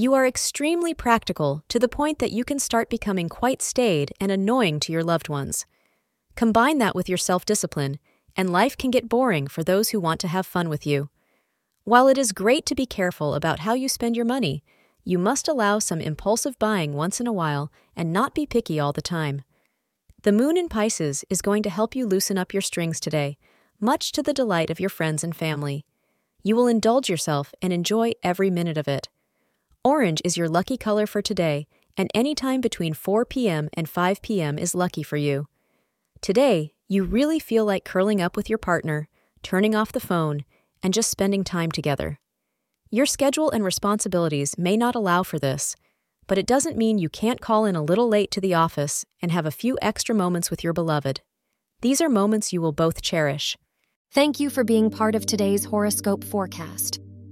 You are extremely practical to the point that you can start becoming quite staid and annoying to your loved ones. Combine that with your self discipline, and life can get boring for those who want to have fun with you. While it is great to be careful about how you spend your money, you must allow some impulsive buying once in a while and not be picky all the time. The moon in Pisces is going to help you loosen up your strings today, much to the delight of your friends and family. You will indulge yourself and enjoy every minute of it. Orange is your lucky color for today, and any time between 4 p.m. and 5 p.m. is lucky for you. Today, you really feel like curling up with your partner, turning off the phone, and just spending time together. Your schedule and responsibilities may not allow for this, but it doesn't mean you can't call in a little late to the office and have a few extra moments with your beloved. These are moments you will both cherish. Thank you for being part of today's horoscope forecast.